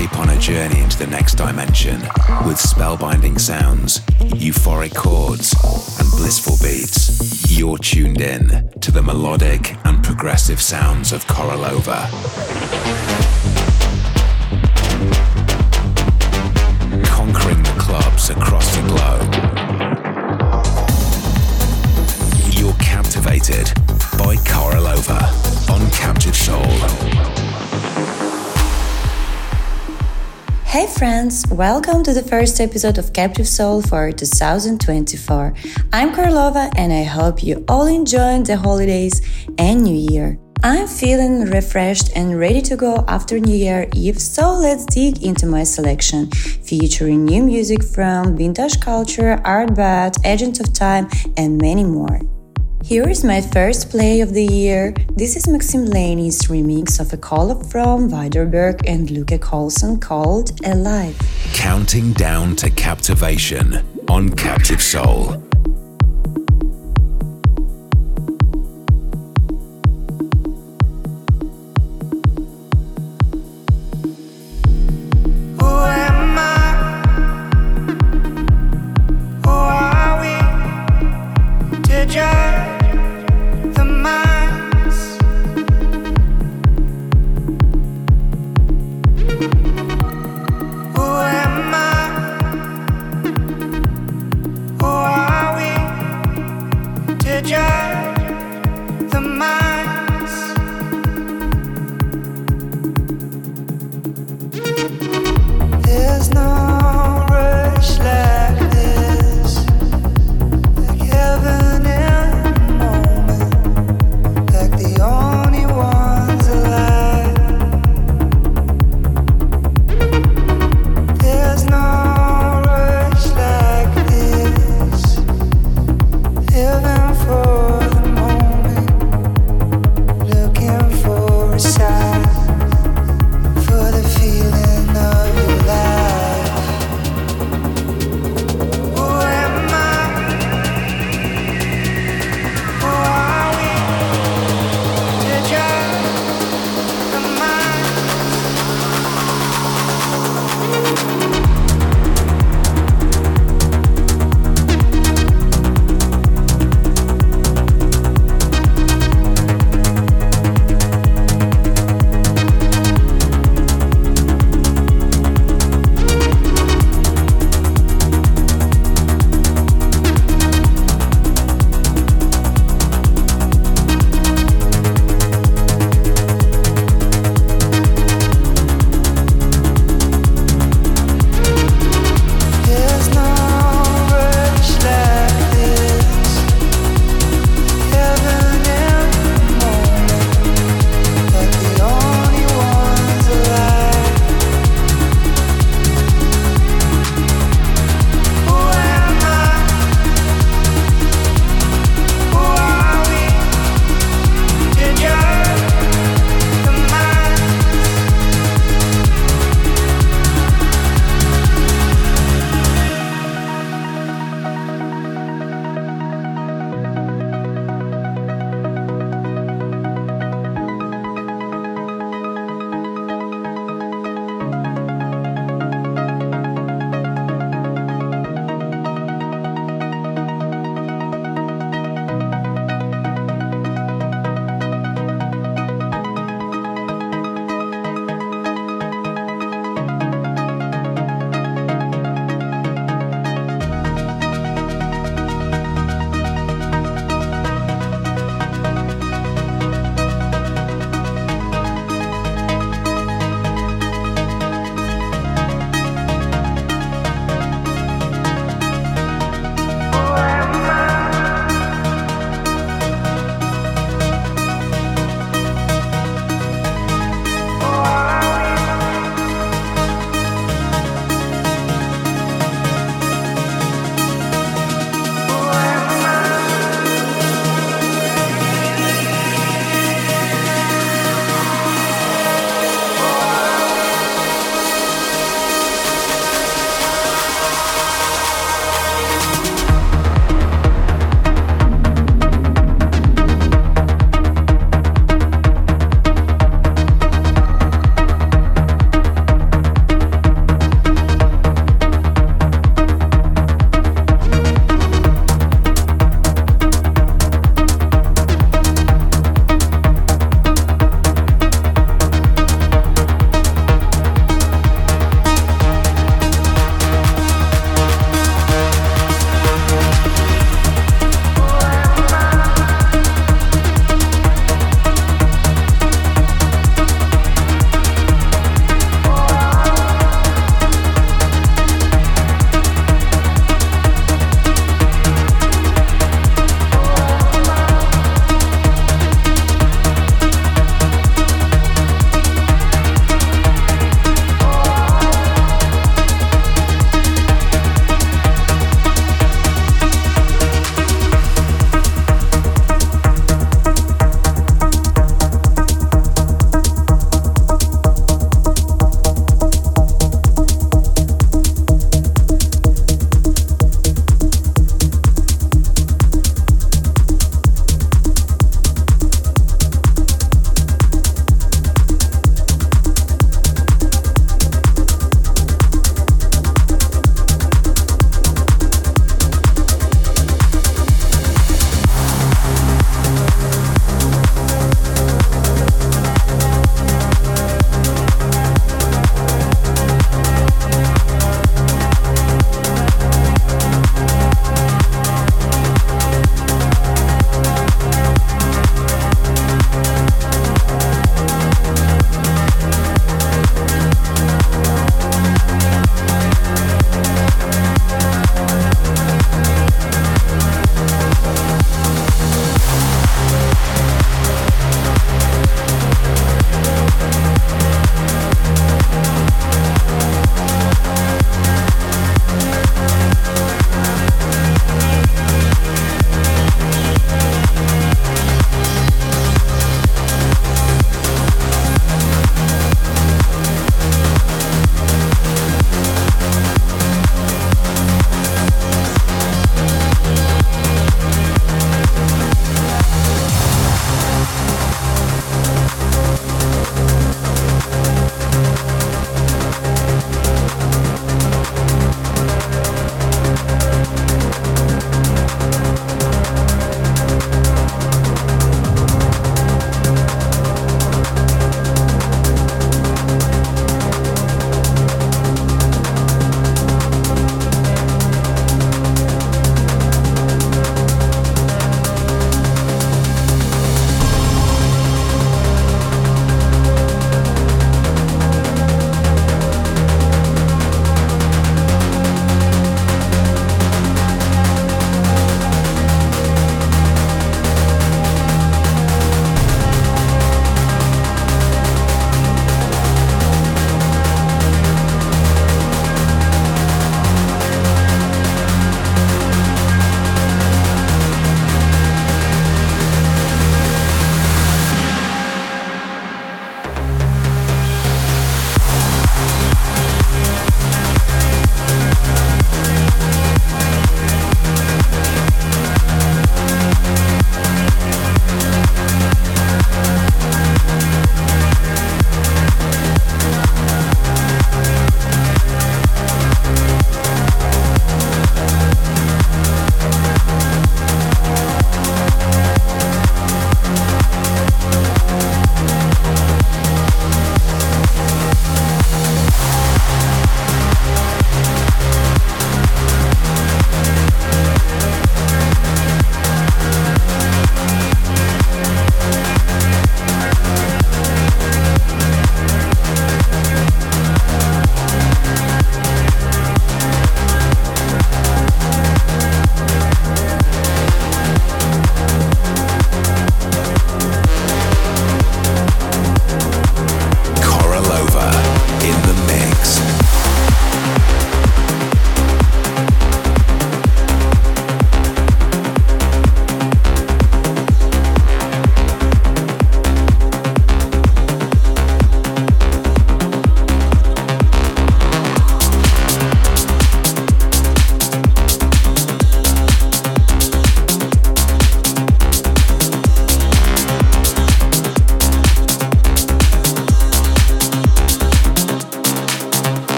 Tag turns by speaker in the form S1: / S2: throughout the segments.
S1: escape on a journey into the next dimension with spellbinding sounds, euphoric chords, and blissful beats. You're tuned in to the melodic and progressive sounds of Korolova. Conquering the clubs across the globe. You're captivated by Korolova on Captive Soul.
S2: Hey friends, welcome to the first episode of Captive Soul for 2024. I'm Korolova and I hope you all enjoyed the holidays and New Year. I'm feeling refreshed and ready to go after New Year Eve, so let's dig into my selection, featuring new music from Vintage Culture, ARTBAT, Agent of Time, and many more. Here is my first play of the year. This is Maxim Lany's remix of a call from widerberg and Luke Coulson called Alive.
S1: Counting down to captivation on Captive Soul.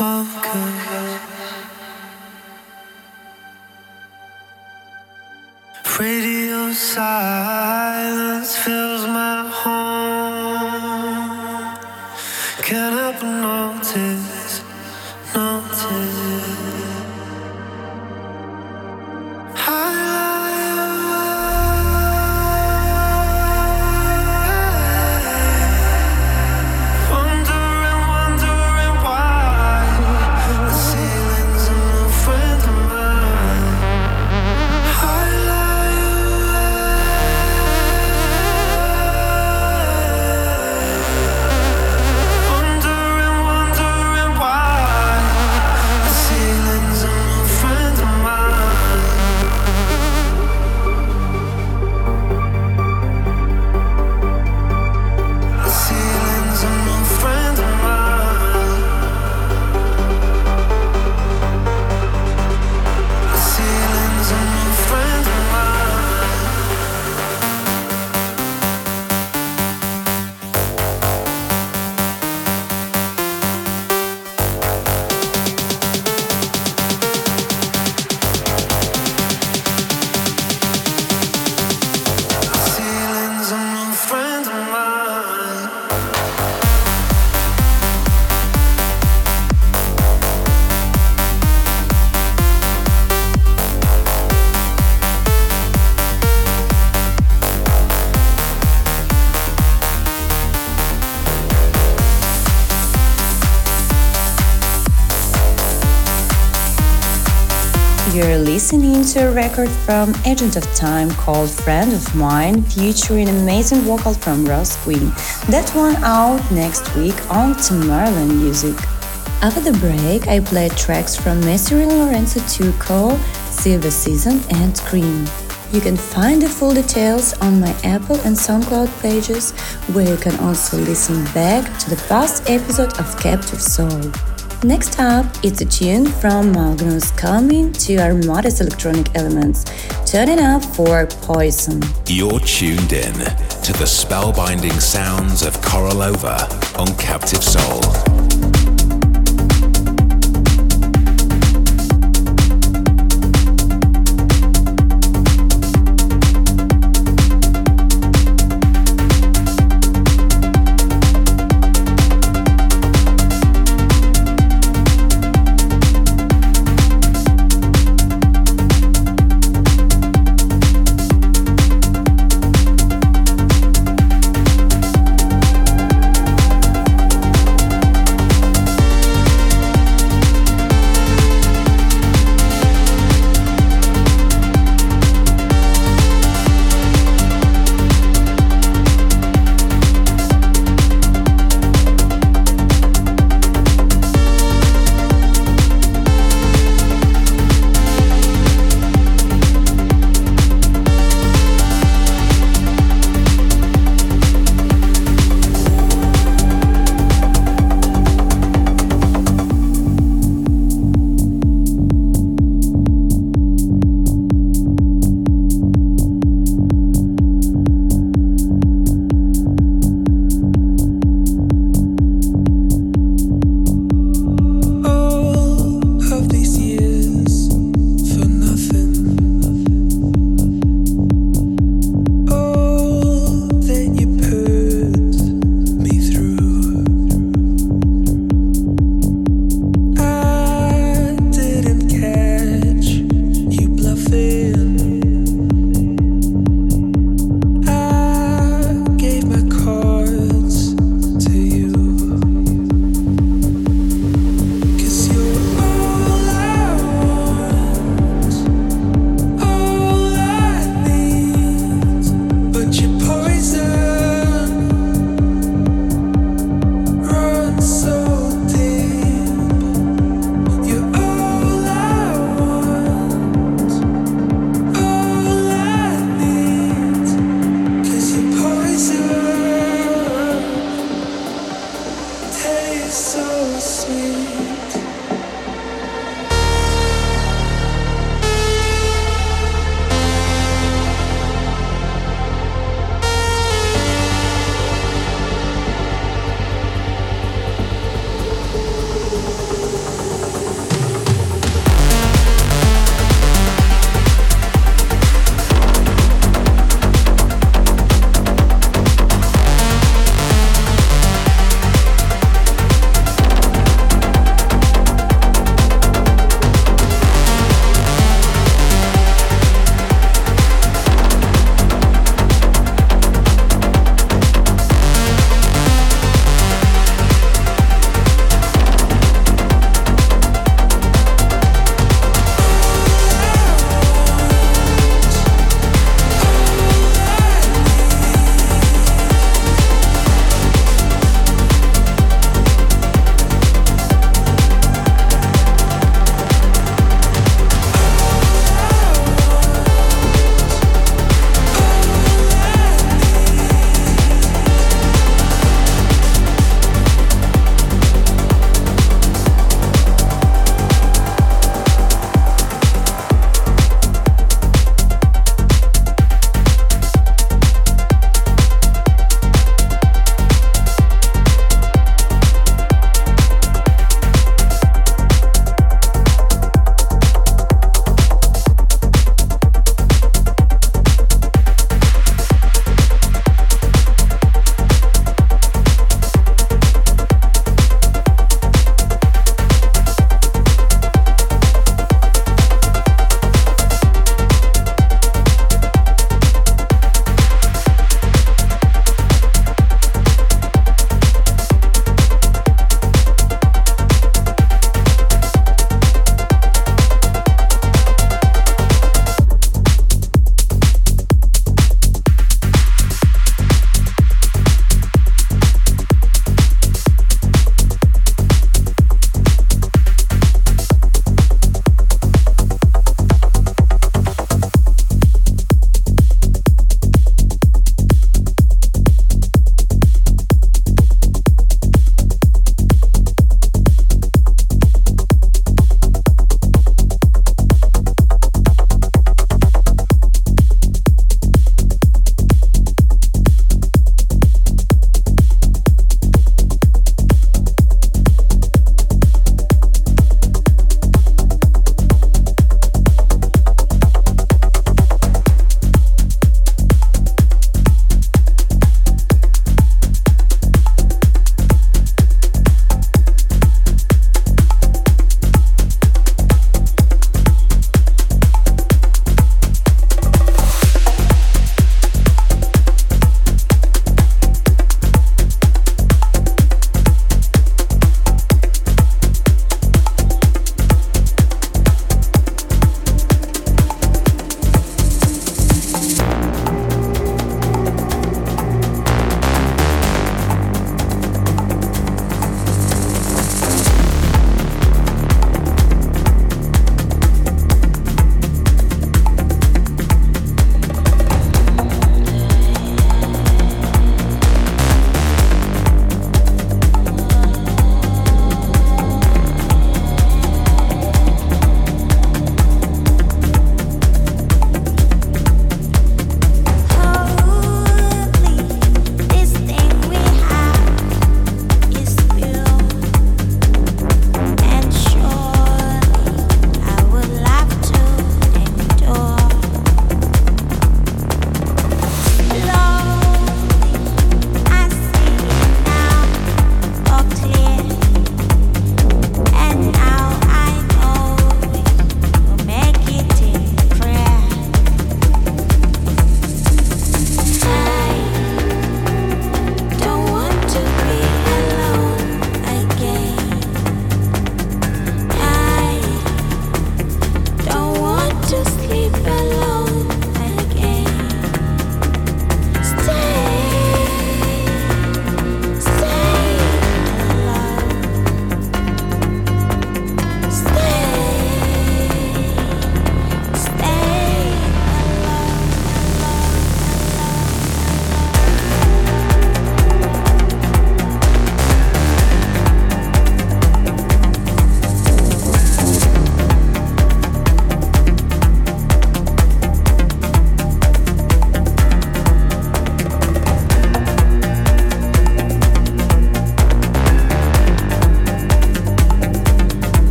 S2: Listening to a record from Agent of Time called Friend of Mine, featuring amazing vocal from Ross Quinn. That one out next week on Tomorrowland Music. After the break, I played tracks from and Lorenzo Turco, Silver Season, and Cream. You can find the full details on my Apple and SoundCloud pages, where you can also listen back to the past episode of Captive Soul. Next up, it's a tune from Magnus coming to Armada's electronic elements, turning up for Poison.
S1: You're tuned in to the spellbinding sounds of Korolova on Captive Soul.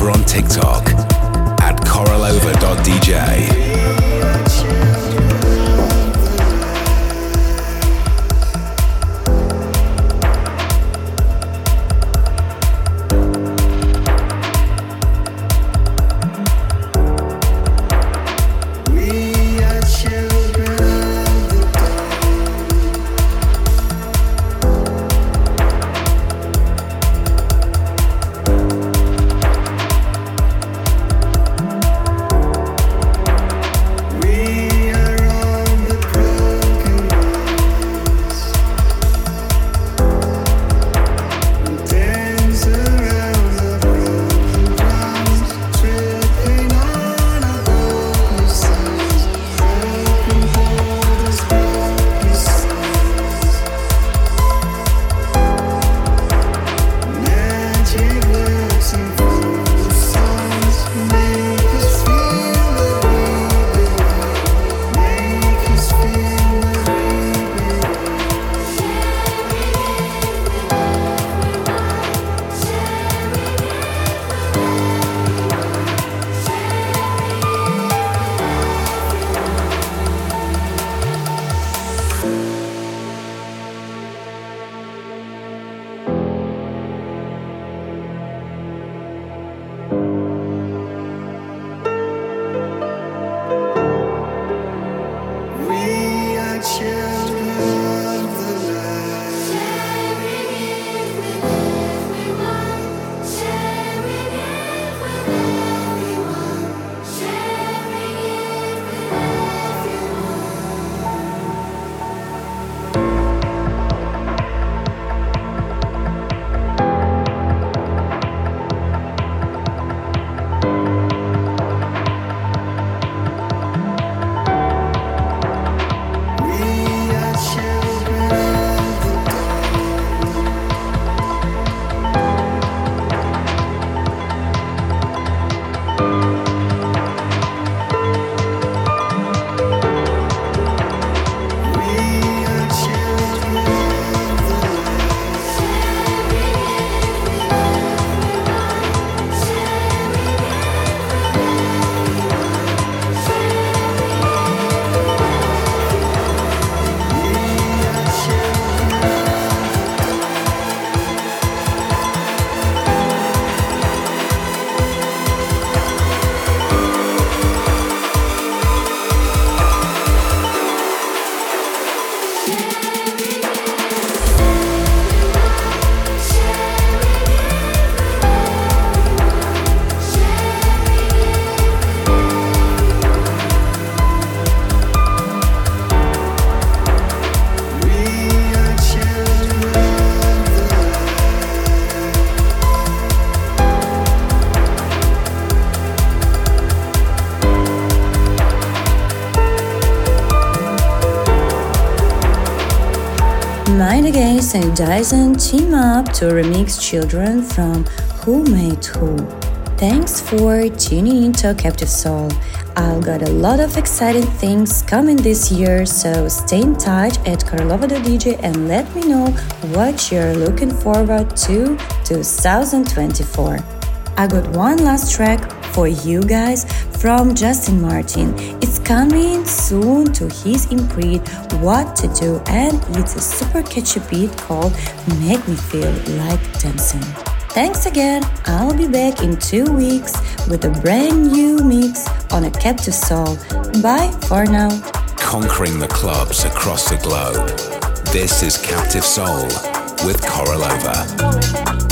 S2: over on TikTok at korolova.dj. St. Dyzen team up to remix Children from WhoMadeWho. Thanks for tuning into Captive Soul. I've got a lot of exciting things coming this year, so stay in touch at DJ and let me know what you're looking forward to 2024. I got one last track for you guys from Justin Martin. It's coming soon to his imprint What to Do, and it's a super catchy beat called Make Me Feel Like Dancing. Thanks again. I'll be back in two weeks with a brand new mix on a captive soul. Bye for now.
S1: Conquering the clubs across the globe. This is Captive Soul with Korolova.